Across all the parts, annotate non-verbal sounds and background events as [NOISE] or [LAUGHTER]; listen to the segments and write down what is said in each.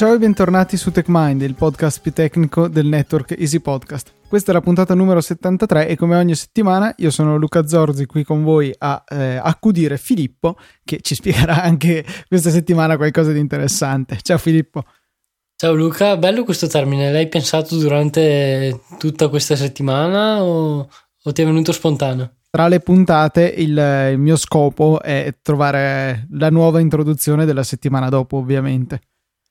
Ciao e bentornati su TechMind, il podcast più tecnico del network Easy Podcast. Questa è la puntata numero 73 e come ogni settimana io sono Luca Zorzi qui con voi a eh, accudire Filippo che ci spiegherà anche questa settimana qualcosa di interessante. Ciao Filippo. Ciao Luca, bello questo termine, l'hai pensato durante tutta questa settimana o, o ti è venuto spontaneo? Tra le puntate il, il mio scopo è trovare la nuova introduzione della settimana dopo ovviamente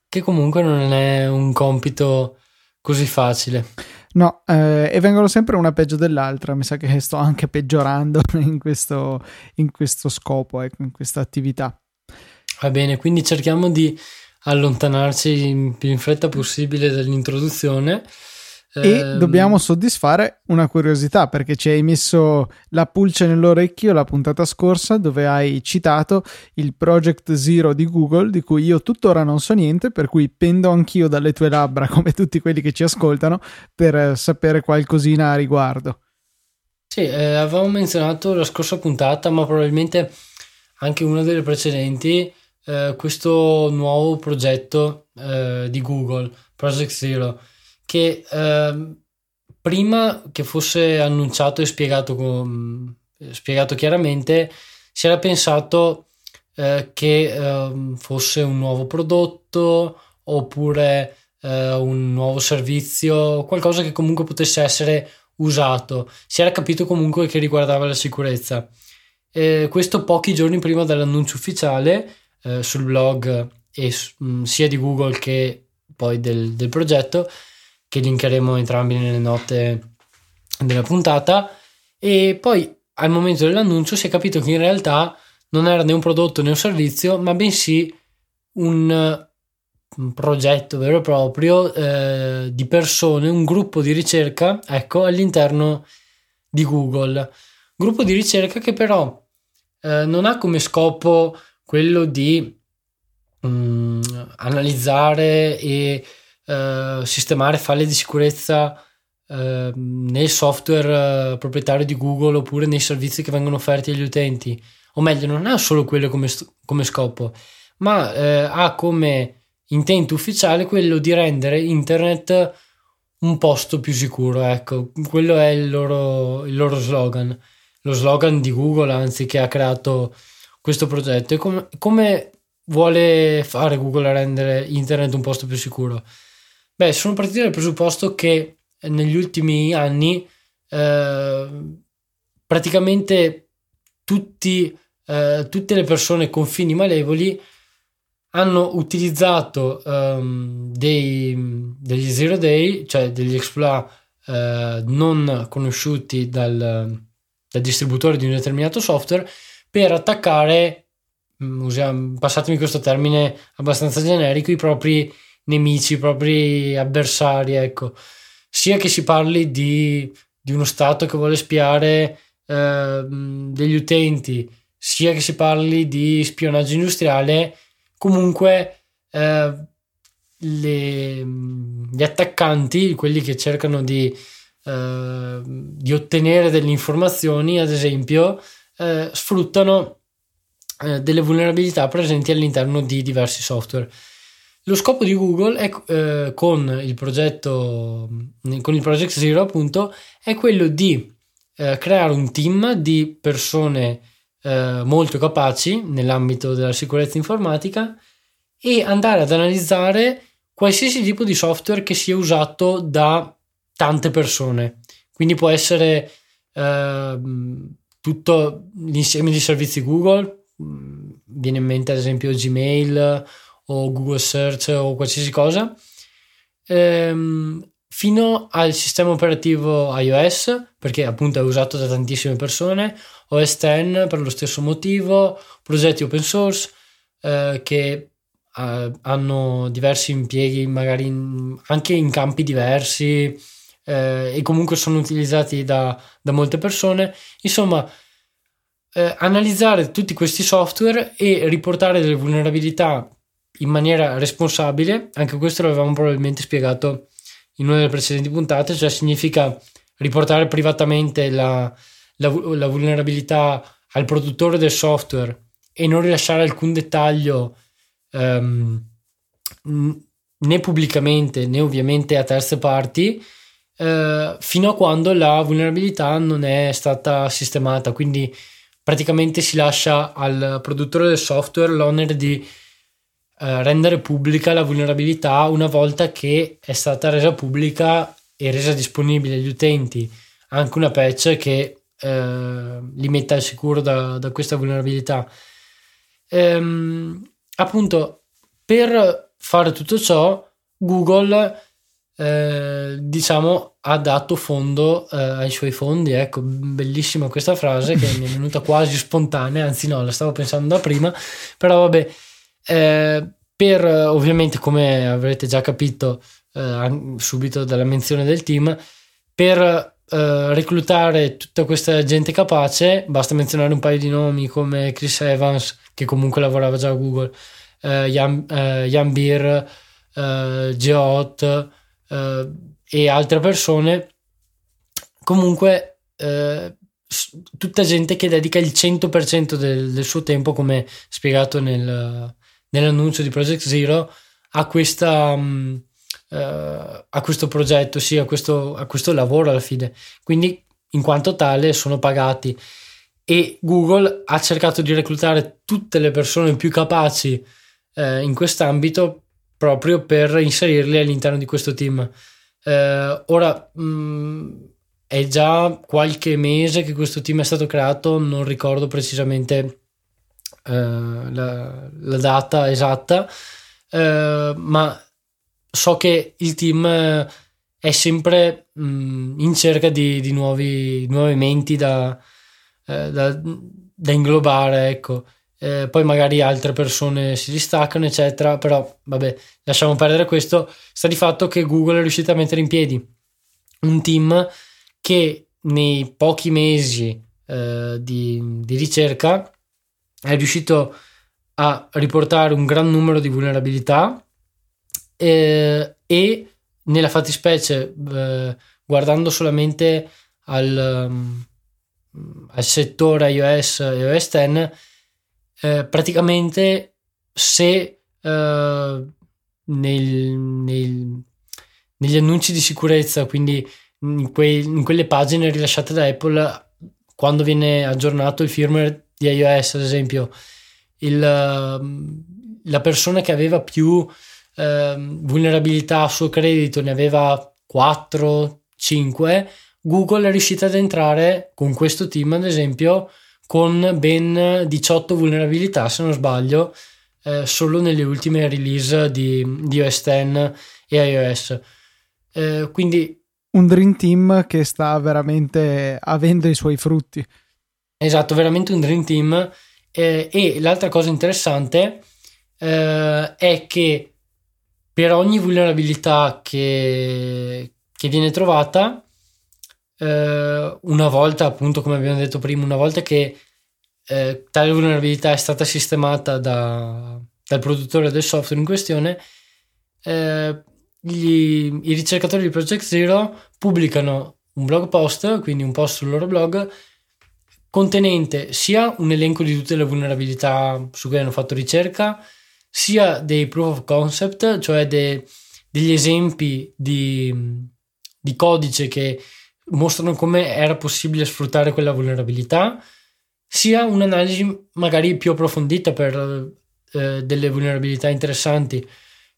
che comunque non è un compito così facile. No, eh, e vengono sempre una peggio dell'altra. Mi sa che sto anche peggiorando [LAUGHS] in questo, in questo scopo, ecco, in questa attività. Va bene, quindi cerchiamo di allontanarci più in fretta possibile dall'introduzione e ehm... dobbiamo soddisfare una curiosità perché ci hai messo la pulce nell'orecchio la puntata scorsa dove hai citato il Project Zero di Google di cui io tuttora non so niente per cui pendo anch'io dalle tue labbra [LAUGHS] come tutti quelli che ci ascoltano per sapere qualcosina a riguardo. Sì, eh, avevamo menzionato la scorsa puntata ma probabilmente anche una delle precedenti eh, questo nuovo progetto eh, di Google, Project Zero che eh, prima che fosse annunciato e spiegato, con, spiegato chiaramente si era pensato eh, che eh, fosse un nuovo prodotto oppure eh, un nuovo servizio, qualcosa che comunque potesse essere usato. Si era capito comunque che riguardava la sicurezza. questo pochi giorni prima dell'annuncio ufficiale eh, sul blog e, mh, sia di Google che poi del, del progetto che linkeremo entrambi nelle note della puntata. E poi al momento dell'annuncio si è capito che in realtà non era né un prodotto né un servizio, ma bensì un, un progetto vero e proprio eh, di persone, un gruppo di ricerca, ecco, all'interno di Google. Gruppo di ricerca che però eh, non ha come scopo quello di um, analizzare e eh, sistemare falle di sicurezza eh, nel software eh, proprietario di Google oppure nei servizi che vengono offerti agli utenti. O meglio, non ha solo quello come, come scopo, ma eh, ha come intento ufficiale quello di rendere internet un posto più sicuro. Ecco, quello è il loro, il loro slogan. Lo slogan di Google, anzi, che ha creato questo progetto. E come, come vuole fare Google a rendere internet un posto più sicuro? Beh, sono partito dal presupposto che negli ultimi anni eh, praticamente tutti, eh, tutte le persone con fini malevoli hanno utilizzato um, dei, degli zero day, cioè degli exploit eh, non conosciuti dal, dal, distributore di un determinato software per attaccare, mm, usiamo, passatemi questo termine abbastanza generico, i propri nemici, propri avversari, ecco. Sia che si parli di, di uno Stato che vuole spiare eh, degli utenti, sia che si parli di spionaggio industriale, comunque eh, le, gli attaccanti, quelli che cercano di, eh, di ottenere delle informazioni, ad esempio, eh, sfruttano eh, delle vulnerabilità presenti all'interno di diversi software. Lo scopo di Google è, eh, con il progetto, con il Project Zero appunto, è quello di eh, creare un team di persone eh, molto capaci nell'ambito della sicurezza informatica e andare ad analizzare qualsiasi tipo di software che sia usato da tante persone. Quindi può essere ehm, tutto l'insieme di servizi Google, viene in mente ad esempio Gmail o Google Search o qualsiasi cosa, ehm, fino al sistema operativo iOS, perché appunto è usato da tantissime persone, OS X per lo stesso motivo, progetti open source eh, che eh, hanno diversi impieghi, magari in, anche in campi diversi eh, e comunque sono utilizzati da, da molte persone. Insomma, eh, analizzare tutti questi software e riportare delle vulnerabilità in maniera responsabile, anche questo l'avevamo probabilmente spiegato in una delle precedenti puntate, cioè significa riportare privatamente la, la, la vulnerabilità al produttore del software e non rilasciare alcun dettaglio um, né pubblicamente né ovviamente a terze parti eh, fino a quando la vulnerabilità non è stata sistemata. Quindi praticamente si lascia al produttore del software l'onere di eh, rendere pubblica la vulnerabilità una volta che è stata resa pubblica e resa disponibile agli utenti. Anche una patch che eh, li metta al sicuro da, da questa vulnerabilità. Ehm, appunto, per fare tutto ciò, Google eh, diciamo ha dato fondo eh, ai suoi fondi. Ecco bellissima questa frase che mi è venuta quasi spontanea anzi no la stavo pensando da prima. Però vabbè eh, per ovviamente come avrete già capito eh, subito dalla menzione del team per Uh, reclutare tutta questa gente capace, basta menzionare un paio di nomi come Chris Evans, che comunque lavorava già a Google, Jan, Jan Beer, Geot e altre persone. Comunque, tutta gente che dedica il 100% del, del suo tempo, come spiegato nel, nell'annuncio di Project Zero, a questa. Uh, a questo progetto, sì, a questo, a questo lavoro alla fine. Quindi, in quanto tale, sono pagati. E Google ha cercato di reclutare tutte le persone più capaci eh, in quest'ambito proprio per inserirli all'interno di questo team. Eh, ora mh, mm, è già qualche mese che questo team è stato creato, non ricordo precisamente la, la, data esatta, eh, ma so che il team eh, è sempre mh, mm, in cerca di, di nuovi, nuove menti da, eh, da, da inglobare, ecco. Eh, poi magari altre persone si distaccano, eccetera, però vabbè, lasciamo perdere questo. Sta di fatto che Google è riuscito a mettere in piedi un team che nei pochi mesi eh, di, di ricerca è riuscito a riportare un gran numero di vulnerabilità eh, e nella fattispecie eh, guardando solamente al, um, al, settore iOS e iOS 10 eh, praticamente se eh, nel, nel, negli annunci di sicurezza quindi in, quei, in quelle pagine rilasciate da Apple quando viene aggiornato il firmware di iOS ad esempio il, la persona che aveva più eh, vulnerabilità a suo credito ne aveva 4, 5, Google è riuscita ad entrare con questo team, ad esempio, con ben 18 vulnerabilità, se non sbaglio, eh, solo nelle ultime release di, di OS X e iOS. Eh, quindi un Dream Team che sta veramente avendo i suoi frutti. Esatto, veramente un Dream Team. Eh, e l'altra cosa interessante eh, è che per ogni vulnerabilità che, che viene trovata, eh, una volta, appunto, come abbiamo detto prima, una volta che eh, tale vulnerabilità è stata sistemata da, dal produttore del software in questione, eh, gli, i ricercatori di Project Zero pubblicano un blog post, quindi un post sul loro blog, contenente sia un elenco di tutte le vulnerabilità su cui hanno fatto ricerca, sia dei proof of concept, cioè de, degli esempi di, di codice che mostrano come era possibile sfruttare quella vulnerabilità, sia un'analisi magari più approfondita per eh, delle vulnerabilità interessanti,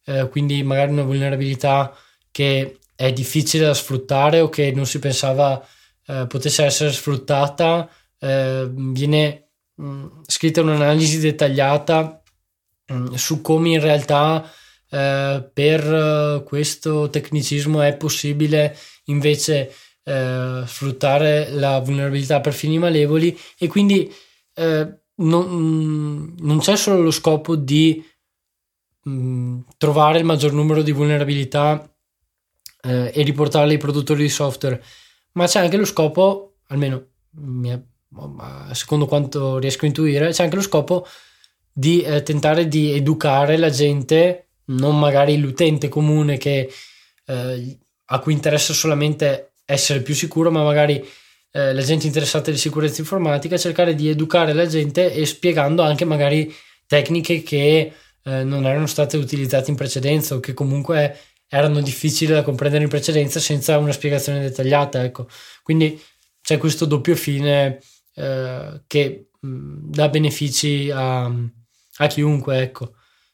eh, quindi magari una vulnerabilità che è difficile da sfruttare o che non si pensava eh, potesse essere sfruttata, eh, viene mh, mm, scritta un'analisi dettagliata Mm, su come in realtà eh, per eh, questo tecnicismo è possibile invece eh, sfruttare la vulnerabilità per fini malevoli e quindi eh, non, mm, non, c'è solo lo scopo di mh, trovare il maggior numero di vulnerabilità eh, e riportarle ai produttori di software, ma c'è anche lo scopo, almeno secondo quanto riesco a intuire, c'è anche lo scopo di eh, tentare di educare la gente, non magari l'utente comune che, eh, a cui interessa solamente essere più sicuro, ma magari eh, la gente interessata di sicurezza informatica, cercare di educare la gente e spiegando anche magari tecniche che eh, non erano state utilizzate in precedenza o che comunque erano difficili da comprendere in precedenza senza una spiegazione dettagliata. Ecco. Quindi c'è questo doppio fine eh, che mh, dà benefici a, a chiunque. Ecco.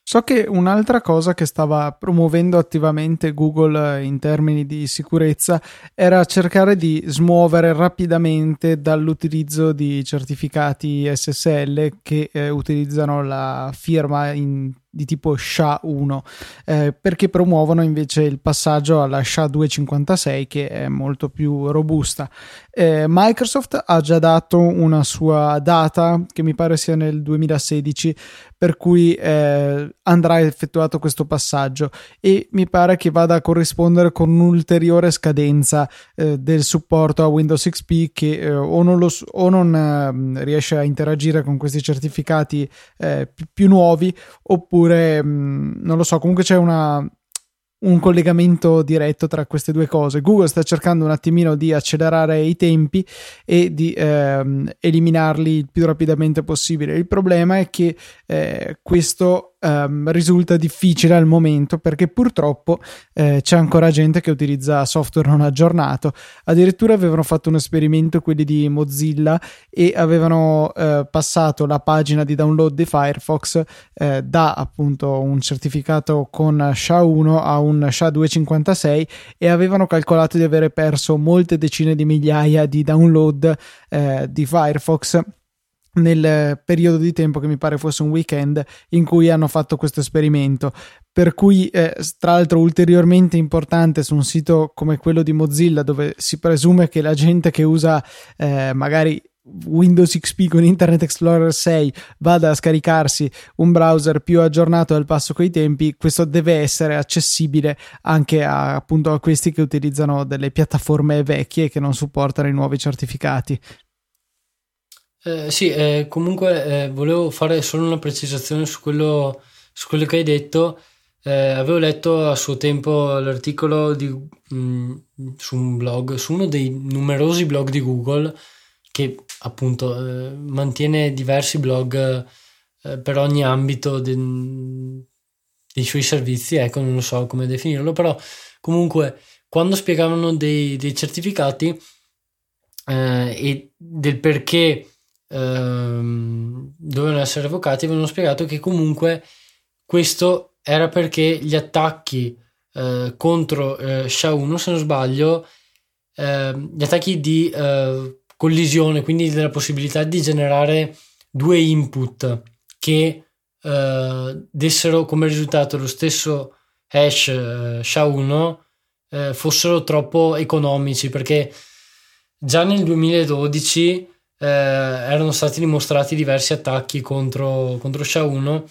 So che un'altra cosa che stava promuovendo attivamente Google in termini di sicurezza era cercare di smuovere rapidamente dall'utilizzo di certificati SSL che eh, utilizzano la firma in di tipo SHA-1 eh, perché promuovono invece il passaggio alla SHA-256 che è molto più robusta. Eh, Microsoft ha già dato una sua data che mi pare sia nel 2016 per cui eh, andrà effettuato questo passaggio. E mi pare che vada a corrispondere con un'ulteriore scadenza eh, del supporto a Windows XP che eh, o non, lo, o non ehm, riesce a interagire con questi certificati eh, più, nuovi oppure oppure mm, non lo so, comunque c'è una, un collegamento diretto tra queste due cose. Google sta cercando un attimino di accelerare i tempi e di ehm, eliminarli il più rapidamente possibile. Il problema è che eh, questo ehm, risulta difficile al momento perché purtroppo eh, c'è ancora gente che utilizza software non aggiornato. Addirittura avevano fatto un esperimento quelli di Mozilla e avevano eh, passato la pagina di download di Firefox eh, da appunto un certificato con SHA-1 a un SHA-256 e avevano calcolato di avere perso molte decine di migliaia di download eh, di Firefox nel periodo di tempo che mi pare fosse un weekend in cui hanno fatto questo esperimento. Per cui, eh, tra l'altro, ulteriormente importante su un sito come quello di Mozilla, dove si presume che la gente che usa eh, magari Windows XP con Internet Explorer 6 vada a scaricarsi un browser più aggiornato al passo coi tempi, questo deve essere accessibile anche a, appunto, a questi che utilizzano delle piattaforme vecchie che non supportano i nuovi certificati. Eh, sì, eh, comunque eh, volevo fare solo una precisazione su quello, su quello che hai detto. Eh, avevo letto a suo tempo l'articolo di, mh, mm, su un blog, su uno dei numerosi blog di Google che appunto eh, mantiene diversi blog per ogni ambito de, dei suoi servizi, ecco, non so come definirlo, però comunque quando spiegavano dei, dei certificati e del perché ehm, dovevano essere revocati, avevano spiegato che comunque questo era perché gli attacchi eh, contro eh, SHA-1, se non sbaglio, eh, gli attacchi di eh, collisione, quindi della possibilità di generare due input che eh, dessero come risultato lo stesso hash eh, SHA-1 eh, fossero troppo economici perché già nel 2012 eh, erano stati dimostrati diversi attacchi contro, contro SHA-1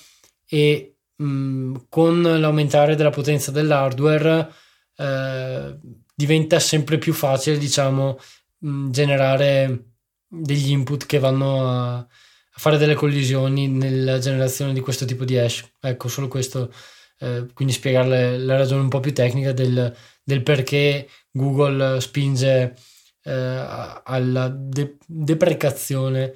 e mh, mm, con l'aumentare della potenza dell'hardware eh, diventa sempre più facile diciamo mh, mm, generare degli input che vanno a, a, fare delle collisioni nella generazione di questo tipo di hash. Ecco solo questo eh, quindi spiegare la ragione un po' più tecnica del, del perché Google spinge eh, alla de- deprecazione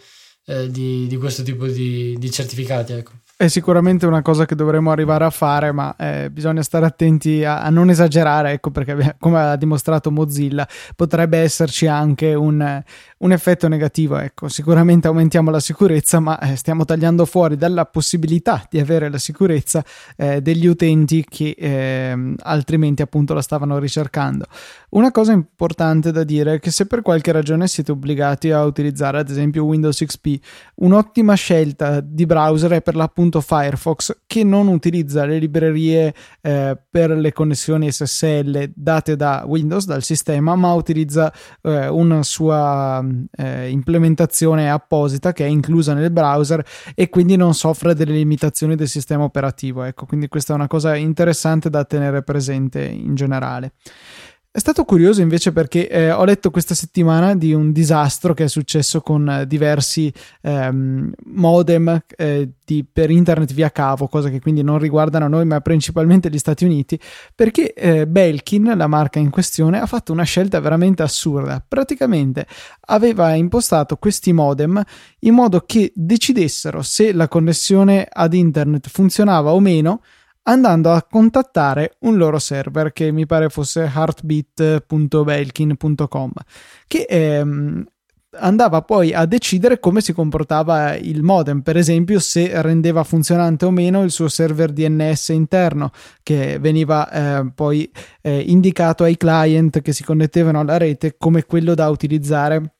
eh, di, di, questo tipo di, di certificati. Ecco. È sicuramente una cosa che dovremmo arrivare a fare, ma eh, bisogna stare attenti a, a, non esagerare, ecco perché come ha dimostrato Mozilla potrebbe esserci anche un, un effetto negativo. Ecco, sicuramente aumentiamo la sicurezza, ma eh, stiamo tagliando fuori dalla possibilità di avere la sicurezza eh, degli utenti che eh, altrimenti appunto la stavano ricercando. Una cosa importante da dire è che se per qualche ragione siete obbligati a utilizzare ad esempio Windows XP, un'ottima scelta di browser è per l'appunto Firefox che non utilizza le librerie eh, per le connessioni SSL date da Windows, dal sistema, ma utilizza eh, una sua eh, implementazione apposita che è inclusa nel browser e quindi non soffre delle limitazioni del sistema operativo. Ecco, quindi questa è una cosa interessante da tenere presente in generale. È stato curioso invece perché eh, ho letto questa settimana di un disastro che è successo con eh, diversi ehm, modem eh, di, per internet via cavo, cosa che quindi non riguardano noi ma principalmente gli Stati Uniti, perché eh, Belkin, la marca in questione, ha fatto una scelta veramente assurda. Praticamente aveva impostato questi modem in modo che decidessero se la connessione ad internet funzionava o meno andando a contattare un loro server che mi pare fosse heartbeat.belkin.com che ehm, andava poi a decidere come si comportava il modem, per esempio se rendeva funzionante o meno il suo server DNS interno che veniva eh, poi eh, indicato ai client che si connettevano alla rete come quello da utilizzare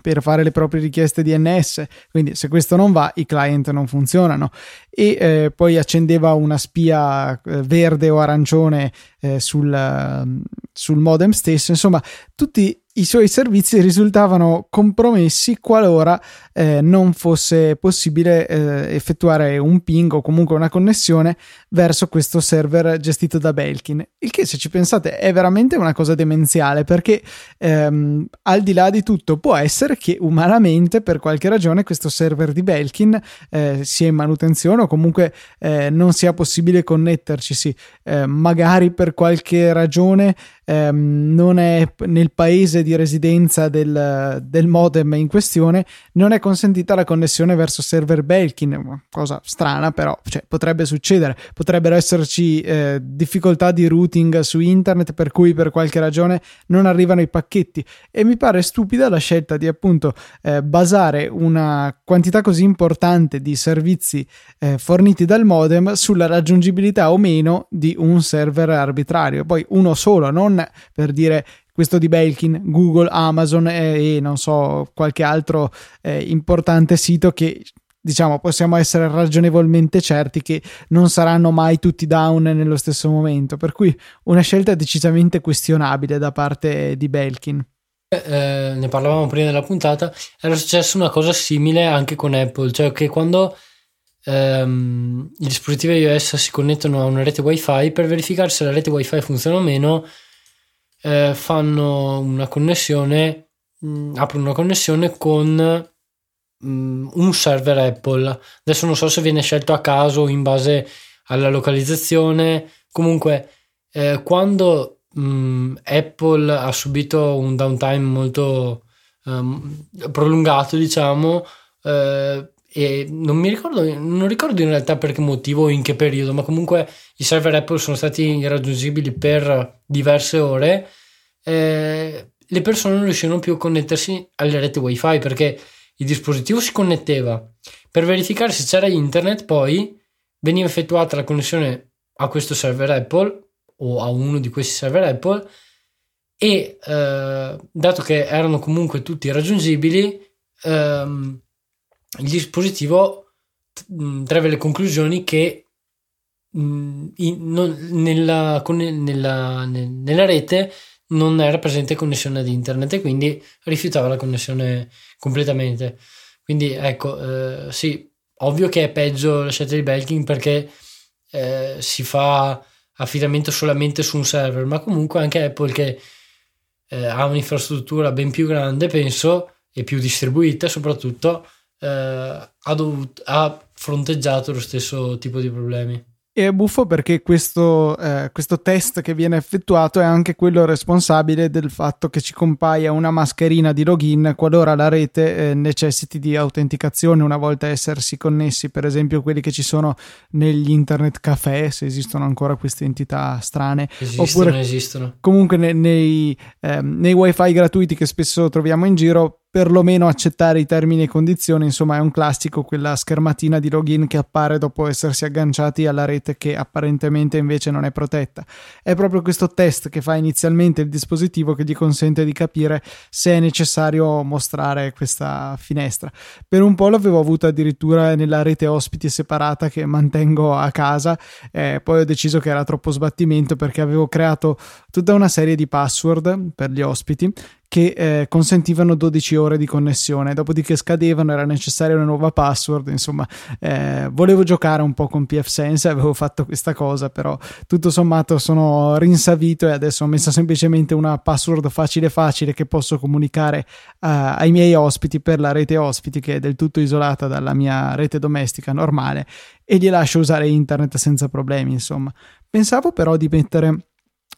per fare le proprie richieste DNS. Quindi, se questo non va, i client non funzionano. E eh, poi accendeva una spia eh, verde o arancione eh, sul, sul modem stesso. Insomma, tutti i suoi servizi risultavano compromessi qualora eh, non fosse possibile eh, effettuare un ping o comunque una connessione verso questo server gestito da Belkin. Il che, se ci pensate, è veramente una cosa demenziale perché ehm, al di là di tutto può essere che umanamente per qualche ragione questo server di Belkin eh, sia in manutenzione o comunque eh, non sia possibile connetterci. Sì. Eh, magari per qualche ragione ehm, non è nel paese di residenza del, del, modem in questione, non è consentita la connessione verso server Belkin, cosa strana però, cioè, potrebbe succedere, potrebbero esserci eh, difficoltà di routing su internet per cui per qualche ragione non arrivano i pacchetti. E mi pare stupida la scelta di appunto eh, basare una quantità così importante di servizi eh, forniti dal modem sulla raggiungibilità o meno di un server arbitrario, poi uno solo, non per dire questo di Belkin, Google, Amazon e, e non so qualche altro eh, importante sito che diciamo possiamo essere ragionevolmente certi che non saranno mai tutti down nello stesso momento. Per cui una scelta decisamente questionabile da parte di Belkin. Eh, eh, ne parlavamo prima della puntata. Era successa una cosa simile anche con Apple cioè che quando ehm, i dispositivi iOS si connettono a una rete wifi per verificare se la rete wifi funziona o meno eh, fanno una connessione, mh, mm, aprono una connessione con mh, mm, un server Apple. Adesso non so se viene scelto a caso in base alla localizzazione. Comunque, eh, quando mh, mm, Apple ha subito un downtime molto um, prolungato, diciamo, eh, e non mi ricordo, non ricordo in realtà per che motivo o in che periodo, ma comunque i server Apple sono stati irraggiungibili per diverse ore. Eh, le persone non riuscivano più a connettersi alle reti wifi perché il dispositivo si connetteva per verificare se c'era internet poi veniva effettuata la connessione a questo server Apple o a uno di questi server Apple e eh, dato che erano comunque tutti raggiungibili ehm, il dispositivo mh, trae le conclusioni che mh, in, non, nella, con, nella, nella, rete non era presente connessione ad internet e quindi rifiutava la connessione completamente. Quindi ecco, eh, sì, ovvio che è peggio la scelta di Belkin perché eh, si fa affidamento solamente su un server, ma comunque anche Apple che eh, ha un'infrastruttura ben più grande, penso, e più distribuita soprattutto, eh, ha, dovut- ha fronteggiato lo stesso tipo di problemi. E è buffo perché questo, eh, questo, test che viene effettuato è anche quello responsabile del fatto che ci compaia una mascherina di login qualora la rete eh, necessiti di autenticazione una volta essersi connessi, per esempio quelli che ci sono negli internet caffè, se esistono ancora queste entità strane. Esistono, oppure esistono. Comunque nei, nei, eh, nei wifi gratuiti che spesso troviamo in giro perlomeno accettare i termini e condizioni, insomma è un classico quella schermatina di login che appare dopo essersi agganciati alla rete che apparentemente invece non è protetta. È proprio questo test che fa inizialmente il dispositivo che gli consente di capire se è necessario mostrare questa finestra. Per un po' l'avevo avuta addirittura nella rete ospiti separata che mantengo a casa, eh, poi ho deciso che era troppo sbattimento perché avevo creato tutta una serie di password per gli ospiti che eh, consentivano 12 ore di connessione, dopodiché scadevano, era necessaria una nuova password, insomma eh, volevo giocare un po' con pfSense, avevo fatto questa cosa, però tutto sommato sono rinsavito e adesso ho messo semplicemente una password facile facile che posso comunicare uh, ai miei ospiti per la rete ospiti che è del tutto isolata dalla mia rete domestica normale e gli lascio usare internet senza problemi, insomma. Pensavo però di mettere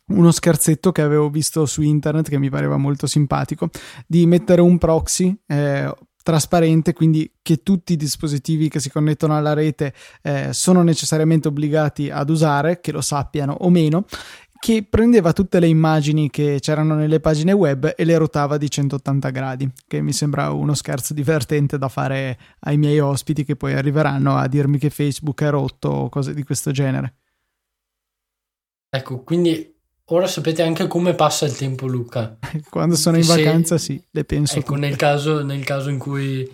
uno scherzetto che avevo visto su internet che mi pareva molto simpatico di mettere un proxy eh, trasparente, quindi che tutti i dispositivi che si connettono alla rete eh, sono necessariamente obbligati ad usare, che lo sappiano o meno, che prendeva tutte le immagini che c'erano nelle pagine web e le rotava di 180 gradi, che mi sembra uno scherzo divertente da fare ai miei ospiti che poi arriveranno a dirmi che Facebook è rotto o cose di questo genere. Ecco, quindi ora sapete anche come passa il tempo, Luca. [LAUGHS] Quando sono in Se, vacanza, sì, le penso. Ecco, nel caso, nel caso, in, cui,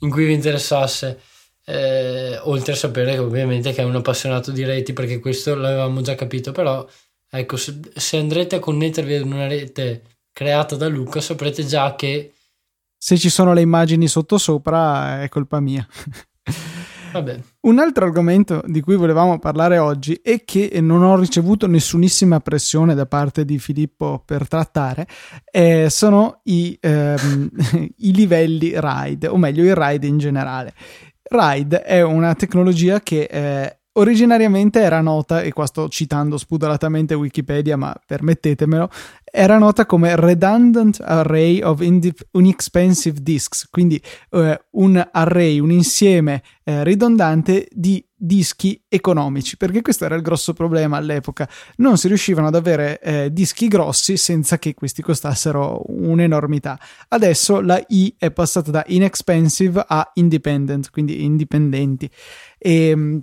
in cui vi interessasse. Eh, oltre a sapere che ovviamente che è un appassionato di reti, perché questo l'avevamo già capito, però ecco, se, se andrete a connettervi ad una rete creata da Luca, saprete già che se ci sono le immagini sotto sopra è colpa mia. [LAUGHS] Un altro argomento di cui volevamo parlare oggi e che non ho ricevuto nessunissima pressione da parte di Filippo per trattare eh, sono i, ehm, [LAUGHS] i livelli RAID, o meglio il RAID in generale. RAID è una tecnologia che eh, originariamente era nota, e qua sto citando spudoratamente Wikipedia, ma permettetemelo, era nota come Redundant Array of Inexpensive Disks, quindi eh, un array, un insieme eh, ridondante di dischi economici, perché questo era il grosso problema all'epoca. Non si riuscivano ad avere eh, dischi grossi senza che questi costassero un'enormità. Adesso la I è passata da inexpensive a independent, quindi indipendenti. E ehm,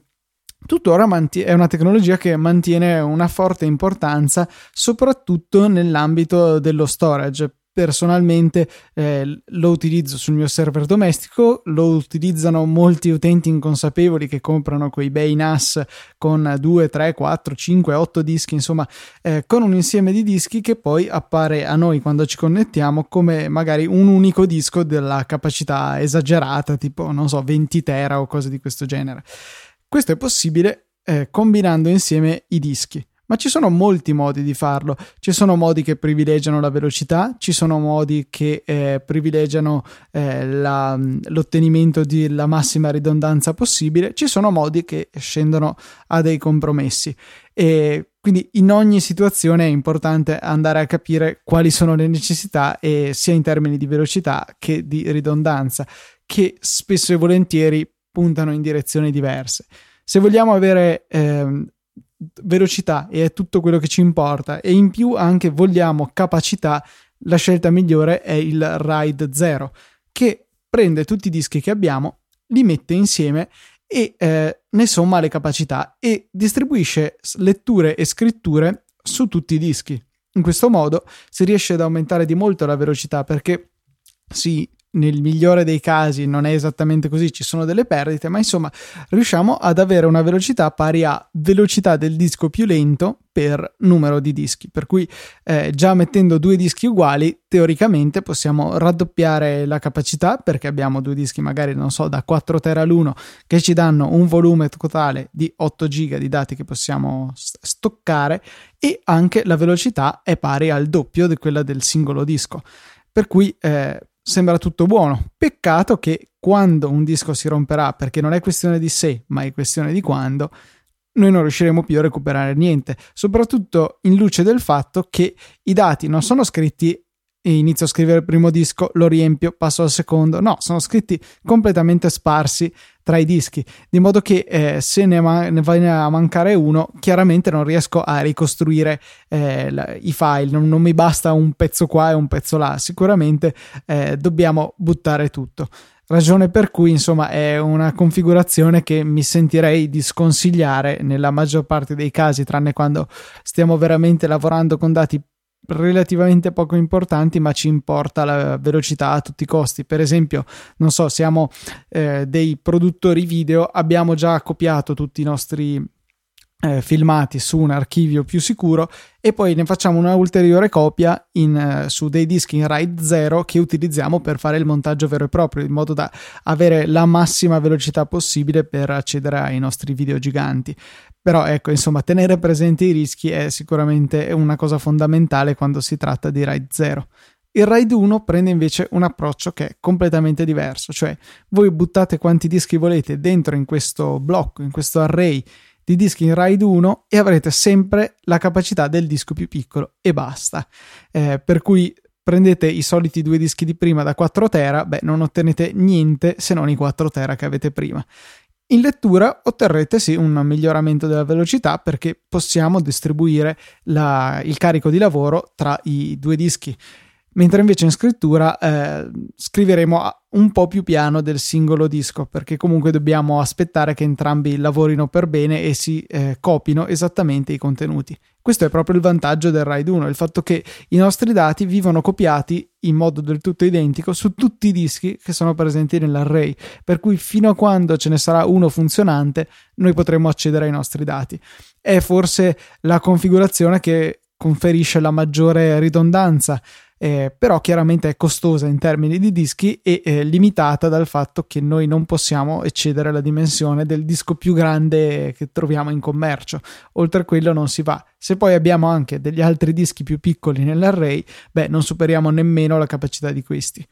tuttora manti- è una tecnologia che mantiene una forte importanza soprattutto nell'ambito dello storage. Personalmente eh, lo utilizzo sul mio server domestico, lo utilizzano molti utenti inconsapevoli che comprano quei bei NAS con 2, 3, 4, 5, 8 dischi, insomma, eh, con un insieme di dischi che poi appare a noi quando ci connettiamo come magari un unico disco della capacità esagerata, tipo, non so, 20 tera o cose di questo genere. Questo è possibile eh, combinando insieme i dischi. Ma ci sono molti modi di farlo. Ci sono modi che privilegiano la velocità, ci sono modi che eh, privilegiano eh, la, l'ottenimento della massima ridondanza possibile, ci sono modi che scendono a dei compromessi. E quindi in ogni situazione è importante andare a capire quali sono le necessità, e sia in termini di velocità che di ridondanza, che spesso e volentieri puntano in direzioni diverse. Se vogliamo avere eh, velocità e è tutto quello che ci importa e in più anche vogliamo capacità, la scelta migliore è il RAID 0 che prende tutti i dischi che abbiamo, li mette insieme e eh, ne somma le capacità e distribuisce letture e scritture su tutti i dischi. In questo modo si riesce ad aumentare di molto la velocità perché si nel migliore dei casi non è esattamente così, ci sono delle perdite, ma insomma riusciamo ad avere una velocità pari a velocità del disco più lento per numero di dischi, per cui eh, già mettendo due dischi uguali teoricamente possiamo raddoppiare la capacità perché abbiamo due dischi magari non so da 4 tera l'uno che ci danno un volume totale di 8 giga di dati che possiamo stoccare e anche la velocità è pari al doppio di quella del singolo disco. Per cui eh, sembra tutto buono. Peccato che quando un disco si romperà, perché non è questione di se, ma è questione di quando, noi non riusciremo più a recuperare niente, soprattutto in luce del fatto che i dati non sono scritti inizio a scrivere il primo disco, lo riempio, passo al secondo. No, sono scritti completamente sparsi tra i dischi, di modo che eh, se ne, ma- ne, va a mancare uno, chiaramente non riesco a ricostruire eh, la- i file, non, non, mi basta un pezzo qua e un pezzo là, sicuramente eh, dobbiamo buttare tutto. Ragione per cui, insomma, è una configurazione che mi sentirei di sconsigliare nella maggior parte dei casi, tranne quando stiamo veramente lavorando con dati relativamente poco importanti, ma ci importa la velocità a tutti i costi. Per esempio, non so, siamo eh, dei produttori video, abbiamo già copiato tutti i nostri eh, filmati su un archivio più sicuro e poi ne facciamo una ulteriore copia in, eh, su dei dischi in RAID 0 che utilizziamo per fare il montaggio vero e proprio in modo da avere la massima velocità possibile per accedere ai nostri video giganti. Però ecco, insomma, tenere presenti i rischi è sicuramente una cosa fondamentale quando si tratta di RAID 0. Il RAID 1 prende invece un approccio che è completamente diverso, cioè voi buttate quanti dischi volete dentro in questo blocco, in questo array di dischi in RAID 1 e avrete sempre la capacità del disco più piccolo e basta. Eh, per cui prendete i soliti due dischi di prima da 4 tera, beh, non ottenete niente se non i 4 tera che avete prima. In lettura otterrete sì un miglioramento della velocità perché possiamo distribuire la, il carico di lavoro tra i due dischi mentre invece in scrittura eh, scriveremo un po' più piano del singolo disco, perché comunque dobbiamo aspettare che entrambi lavorino per bene e si eh, copino esattamente i contenuti. Questo è proprio il vantaggio del RAID 1, il fatto che i nostri dati vivono copiati in modo del tutto identico su tutti i dischi che sono presenti nell'array, per cui fino a quando ce ne sarà uno funzionante noi potremo accedere ai nostri dati. È forse la configurazione che conferisce la maggiore ridondanza eh, però chiaramente è costosa in termini di dischi e eh, limitata dal fatto che noi non possiamo eccedere la dimensione del disco più grande che troviamo in commercio. Oltre a quello non si va. Se poi abbiamo anche degli altri dischi più piccoli nell'array, beh, non superiamo nemmeno la capacità di questi.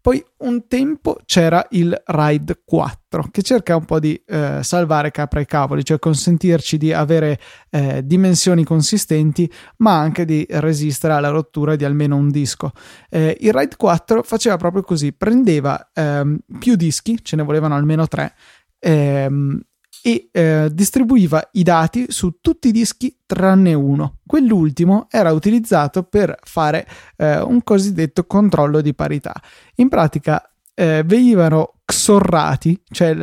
Poi un tempo c'era il RAID 4 che cerca un po' di eh, salvare capra e cavoli, cioè consentirci di avere eh, dimensioni consistenti ma anche di resistere alla rottura di almeno un disco. Eh, il RAID 4 faceva proprio così, prendeva ehm, più dischi, ce ne volevano almeno tre, ehm, e eh, distribuiva i dati su tutti i dischi tranne uno. Quell'ultimo era utilizzato per fare eh, un cosiddetto controllo di parità. In pratica eh, venivano XORrati, cioè,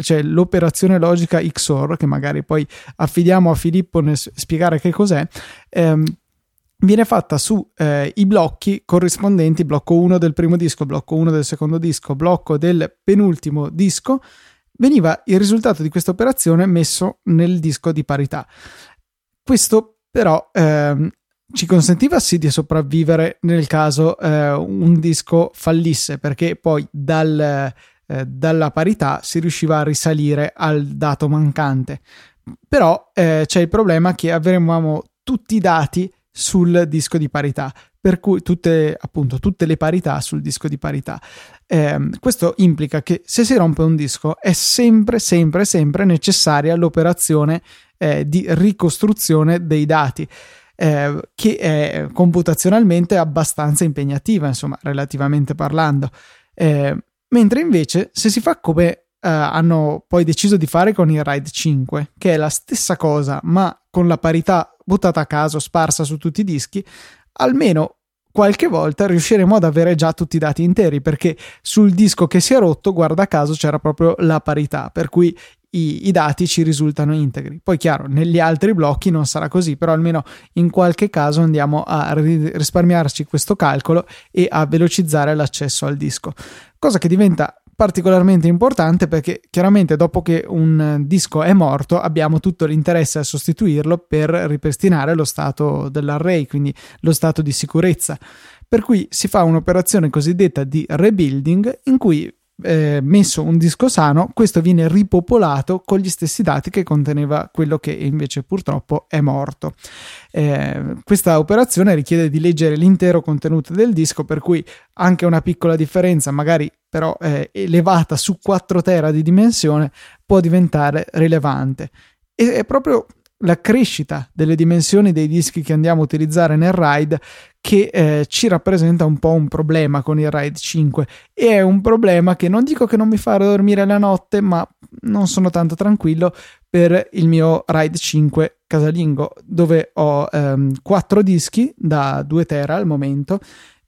cioè l'operazione logica XOR, che magari poi affidiamo a Filippo nel spiegare che cos'è. Ehm, viene fatta su eh, blocchi corrispondenti, blocco 1 del primo disco, blocco 1 del secondo disco, blocco del penultimo disco, veniva il risultato di questa operazione messo nel disco di parità. Questo però ehm, ci consentiva sì di sopravvivere nel caso eh, un disco fallisse, perché poi dal, eh, dalla parità si riusciva a risalire al dato mancante. Però eh, c'è il problema che avremmo tutti i dati sul disco di parità, per cui tutte, appunto, tutte le parità sul disco di parità. Eh, questo implica che se si rompe un disco è sempre, sempre, sempre necessaria l'operazione eh, di ricostruzione dei dati. Eh, che è computazionalmente abbastanza impegnativa, insomma, relativamente parlando. Eh, mentre invece, se si fa come Uh, hanno poi deciso di fare con il RAID 5, che è la stessa cosa, ma con la parità buttata a caso, sparsa su tutti i dischi, almeno qualche volta riusciremo ad avere già tutti i dati interi, perché sul disco che si è rotto, guarda caso, c'era proprio la parità, per cui i, i, dati ci risultano integri. Poi, chiaro, negli altri blocchi non sarà così, però almeno in qualche caso andiamo a risparmiarci questo calcolo e a velocizzare l'accesso al disco, cosa che diventa particolarmente importante perché chiaramente dopo che un disco è morto abbiamo tutto l'interesse a sostituirlo per ripristinare lo stato dell'array, quindi lo stato di sicurezza. Per cui si fa un'operazione cosiddetta di rebuilding in cui eh, messo un disco sano, questo viene ripopolato con gli stessi dati che conteneva quello che invece purtroppo è morto. Eh, questa operazione richiede di leggere l'intero contenuto del disco, per cui anche una piccola differenza, magari però eh, elevata su 4 tera di dimensione, può diventare rilevante. E è proprio la crescita delle dimensioni dei dischi che andiamo a utilizzare nel RAID che eh, ci rappresenta un po' un problema con il RAID 5 e è un problema che non dico che non mi fa dormire la notte ma non sono tanto tranquillo per il mio RAID 5 casalingo dove ho ehm, 4 dischi da 2 tera al momento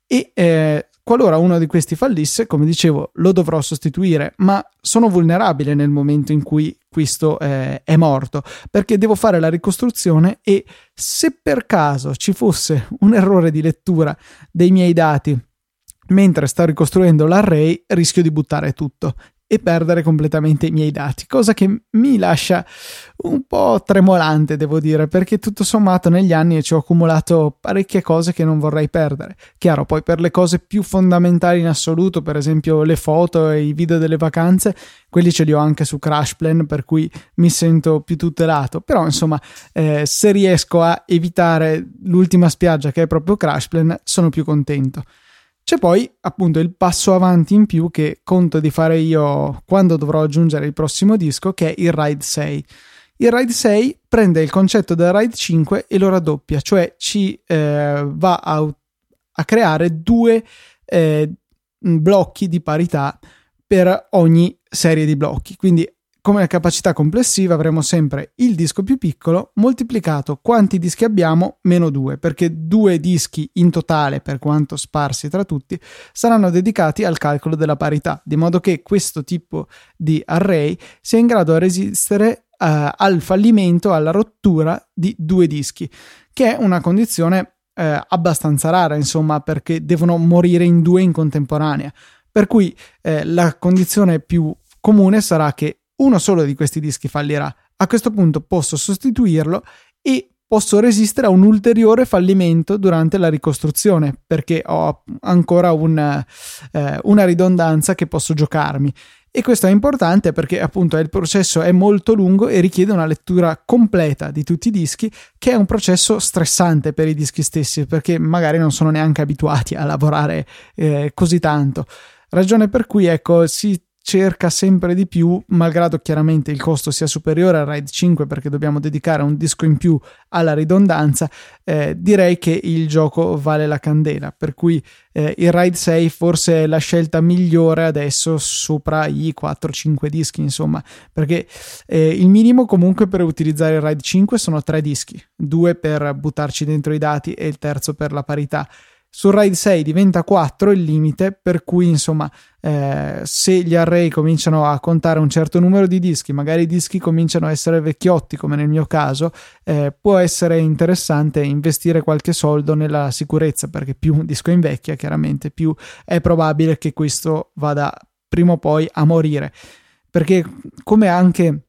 e eh, Qualora uno di questi fallisse, come dicevo, lo dovrò sostituire, ma sono vulnerabile nel momento in cui questo eh, è morto, perché devo fare la ricostruzione e se per caso ci fosse un errore di lettura dei miei dati mentre sto ricostruendo l'array, rischio di buttare tutto. E perdere completamente i miei dati, cosa che mi lascia un po' tremolante, devo dire, perché tutto sommato negli anni ci ho accumulato parecchie cose che non vorrei perdere. Chiaro, poi per le cose più fondamentali in assoluto, per esempio le foto e i video delle vacanze, quelli ce li ho anche su Crashplan, per cui mi sento più tutelato, però insomma, eh, se riesco a evitare l'ultima spiaggia che è proprio Crashplan, sono più contento. C'è poi appunto il passo avanti in più che conto di fare io quando dovrò aggiungere il prossimo disco, che è il RAID 6. Il RAID 6 prende il concetto del RAID 5 e lo raddoppia, cioè ci eh, va a, a, creare due eh, blocchi di parità per ogni serie di blocchi. Quindi come capacità complessiva avremo sempre il disco più piccolo moltiplicato quanti dischi abbiamo meno 2, perché due dischi in totale, per quanto sparsi tra tutti, saranno dedicati al calcolo della parità, di modo che questo tipo di array sia in grado di resistere uh, al fallimento, alla rottura di due dischi, che è una condizione uh, abbastanza rara, insomma, perché devono morire in due in contemporanea. Per cui eh, la condizione più comune sarà che uno solo di questi dischi fallirà. A questo punto posso sostituirlo e posso resistere a un ulteriore fallimento durante la ricostruzione perché ho ancora un, eh, una ridondanza che posso giocarmi. E questo è importante perché appunto il processo è molto lungo e richiede una lettura completa di tutti i dischi, che è un processo stressante per i dischi stessi, perché magari non sono neanche abituati a lavorare eh, così tanto. Ragione per cui ecco, si cerca sempre di più, malgrado chiaramente il costo sia superiore al RAID 5 perché dobbiamo dedicare un disco in più alla ridondanza, eh, direi che il gioco vale la candela, per cui eh, il RAID 6 forse è la scelta migliore adesso sopra i 4-5 dischi, insomma, perché eh, il minimo comunque per utilizzare il RAID 5 sono 3 dischi, due per buttarci dentro i dati e il terzo per la parità. Sul RAID 6 diventa 4 il limite, per cui insomma, eh, se gli array cominciano a contare un certo numero di dischi, magari i dischi cominciano a essere vecchiotti, come nel mio caso, eh, può essere interessante investire qualche soldo nella sicurezza, perché più un disco invecchia, chiaramente, più è probabile che questo vada prima o poi a morire. Perché come anche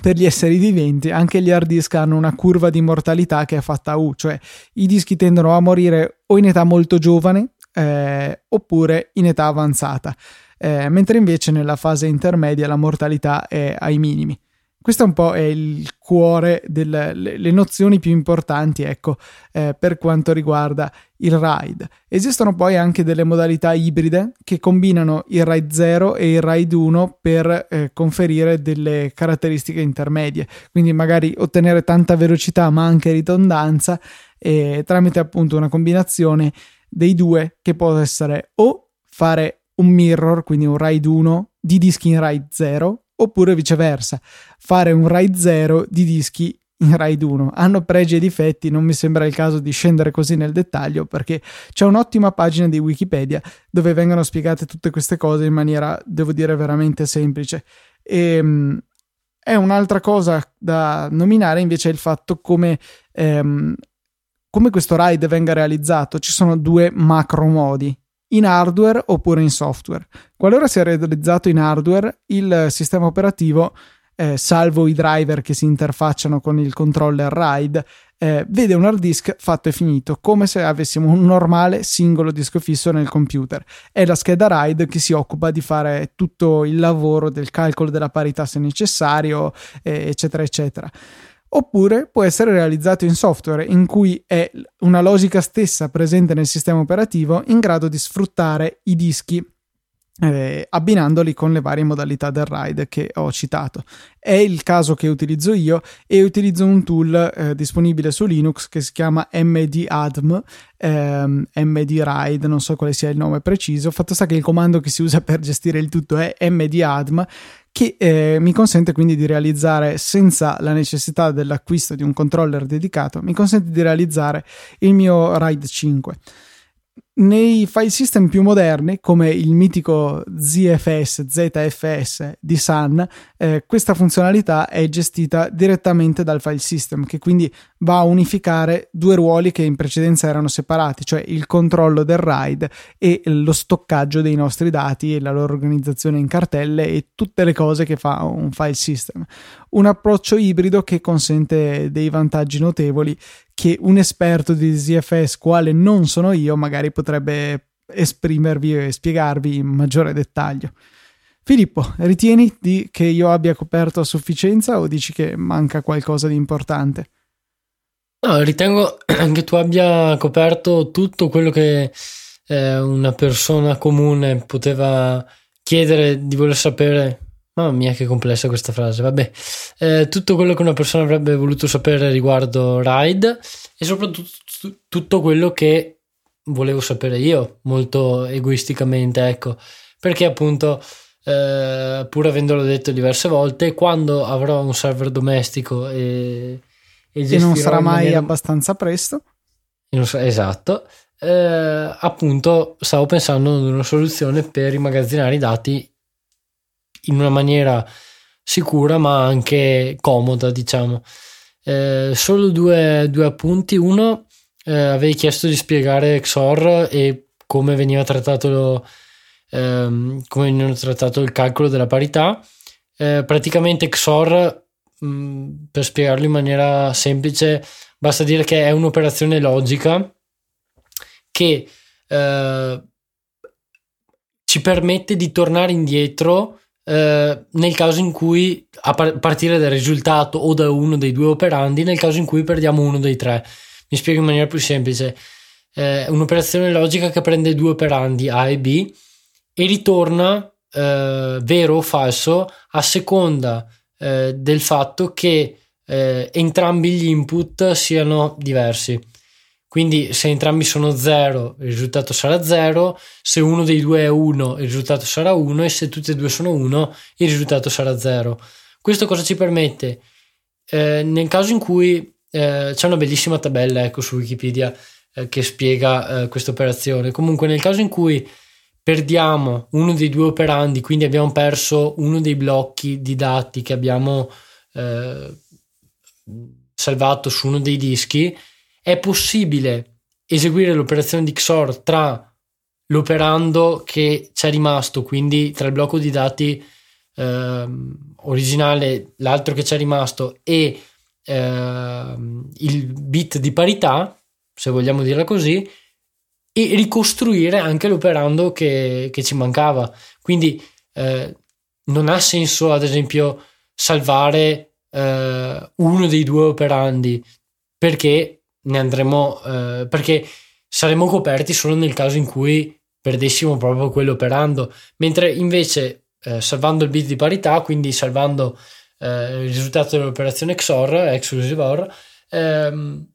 per gli esseri viventi, anche gli hard disk hanno una curva di mortalità che è fatta U, cioè i dischi tendono a morire o in età molto giovane eh, oppure in età avanzata, eh, mentre invece nella fase intermedia la mortalità è ai minimi. Questo un po' è il cuore delle nozioni più importanti, ecco, eh, per quanto riguarda il RAID. Esistono poi anche delle modalità ibride che combinano il RAID 0 e il RAID 1 per eh, conferire delle caratteristiche intermedie, quindi magari ottenere tanta velocità ma anche ridondanza eh, tramite appunto una combinazione dei due che può essere o fare un mirror, quindi un RAID 1 di dischi in RAID 0 oppure viceversa, fare un RAID 0 di dischi in RAID 1. Hanno pregi e difetti, non mi sembra il caso di scendere così nel dettaglio perché c'è un'ottima pagina di Wikipedia dove vengono spiegate tutte queste cose in maniera, devo dire, veramente semplice. E, ehm, è un'altra cosa da nominare invece il fatto come, ehm, come questo RAID venga realizzato. Ci sono due macro modi in hardware oppure in software. Qualora sia realizzato in hardware, il sistema operativo, eh, salvo i driver che si interfacciano con il controller RAID, eh, vede un hard disk fatto e finito, come se avessimo un normale singolo disco fisso nel computer. È la scheda RAID che si occupa di fare tutto il lavoro del calcolo della parità se necessario, eh, eccetera, eccetera oppure può essere realizzato in software in cui è una logica stessa presente nel sistema operativo in grado di sfruttare i dischi eh, abbinandoli con le varie modalità del RAID che ho citato. È il caso che utilizzo io e utilizzo un tool eh, disponibile su Linux che si chiama mdadm, ehm, mdraid, non so quale sia il nome preciso. Fatto sta che il comando che si usa [LAUGHS] per gestire il tutto è mdadm che eh, mi consente quindi di realizzare senza la necessità dell'acquisto di un controller dedicato, mi consente di realizzare il mio RAID 5. Nei file system più moderni, come il mitico ZFS, ZFS di Sun, eh, questa funzionalità è gestita direttamente dal file system, che quindi va a unificare due ruoli che in precedenza erano separati, cioè il controllo del RAID e lo stoccaggio dei nostri dati e la loro organizzazione in cartelle e tutte le cose che fa un file system. Un approccio ibrido che consente dei vantaggi notevoli che un esperto di ZFS, quale non sono io, magari potrebbe esprimervi e spiegarvi in maggiore dettaglio. Filippo, ritieni di, che io abbia coperto a sufficienza o dici che manca qualcosa di importante? No, ritengo [CLEARS THROAT] che tu abbia coperto tutto quello che eh, una persona comune poteva chiedere di voler sapere Mamma mia, che complessa questa frase. Vabbè, eh, tutto quello che una persona avrebbe voluto sapere riguardo Ride e soprattutto tutto quello che volevo sapere io, molto egoisticamente, ecco, perché appunto, eh, pur avendolo detto diverse volte, quando avrò un server domestico e, e, e non sarà mai maniera... abbastanza presto, esatto. Eh, appunto, stavo pensando ad una soluzione per immagazzinare i dati in una maniera sicura ma anche comoda, diciamo. Eh, solo due, due, appunti. Uno, eh, avevi chiesto di spiegare XOR e come veniva trattato, ehm, come veniva trattato il calcolo della parità. Eh, praticamente XOR, mh, mm, per spiegarlo in maniera semplice, basta dire che è un'operazione logica che eh, ci permette di tornare indietro eh, nel caso in cui a partire dal risultato o da uno dei due operandi, nel caso in cui perdiamo uno dei tre. Mi spiego in maniera più semplice. Eh, un'operazione logica che prende due operandi A e B e ritorna eh, vero o falso a seconda eh, del fatto che eh, entrambi gli input siano diversi. Quindi se entrambi sono 0 il risultato sarà 0, se uno dei due è 1 il risultato sarà 1 e se tutti e due sono 1 il risultato sarà 0. Questo cosa ci permette? Eh, nel caso in cui eh, c'è una bellissima tabella ecco, su Wikipedia eh, che spiega eh, questa operazione, comunque nel caso in cui perdiamo uno dei due operandi, quindi abbiamo perso uno dei blocchi di dati che abbiamo eh, salvato su uno dei dischi, è possibile eseguire l'operazione di XOR tra l'operando che c'è rimasto, quindi tra il blocco di dati eh, originale, l'altro che c'è rimasto e eh, il bit di parità, se vogliamo dirla così, e ricostruire anche l'operando che, che ci mancava. Quindi eh, non ha senso, ad esempio, salvare eh, uno dei due operandi perché ne andremo eh, perché saremmo coperti solo nel caso in cui perdessimo proprio quello operando, mentre invece eh, salvando il bit di parità, quindi salvando eh, il risultato dell'operazione XOR, exclusive OR, ehm,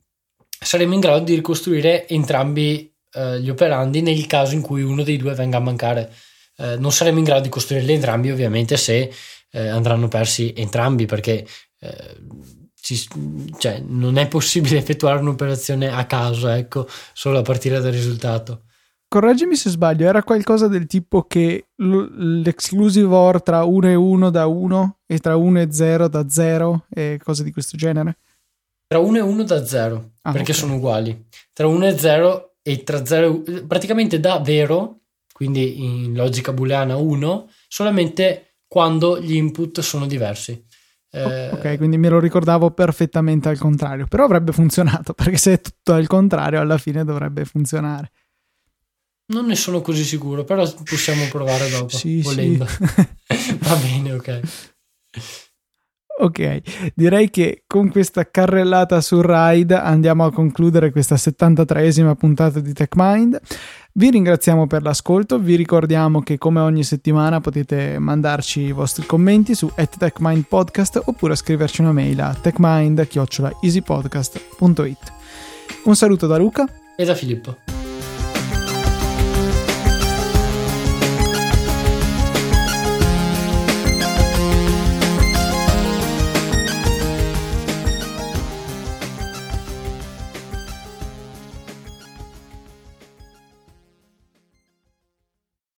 saremo in grado di ricostruire entrambi eh, gli operandi nel caso in cui uno dei due venga a mancare. Eh, non saremo in grado di costruirli entrambi ovviamente se eh, andranno persi entrambi perché ci, cioè, non è possibile [LAUGHS] effettuare un'operazione a caso, ecco, solo a partire dal risultato. Correggimi se sbaglio, era qualcosa del tipo che l'exclusive OR tra 1 e 1 da 1 e tra 1 e 0 da 0 e cose di questo genere? Tra 1 e 1 da 0, ah, perché okay. sono uguali. Tra 1 e 0 e tra 0, praticamente da vero, quindi in logica booleana 1, solamente quando gli input sono diversi. Eh, ok, quindi me lo ricordavo perfettamente al contrario, però avrebbe funzionato [LAUGHS] perché se è tutto al contrario alla fine dovrebbe funzionare. Non ne sono così sicuro, però possiamo provare dopo, sì, volendo. Sì. [LAUGHS] Va bene, ok. Ok, direi che con questa carrellata su Ride andiamo a concludere questa 73esima puntata di TechMind. Vi ringraziamo per l'ascolto, vi ricordiamo che come ogni settimana potete mandarci i vostri commenti su @techmindpodcast oppure scriverci una mail a techmind.easypodcast.it. Un saluto da Luca e da Filippo.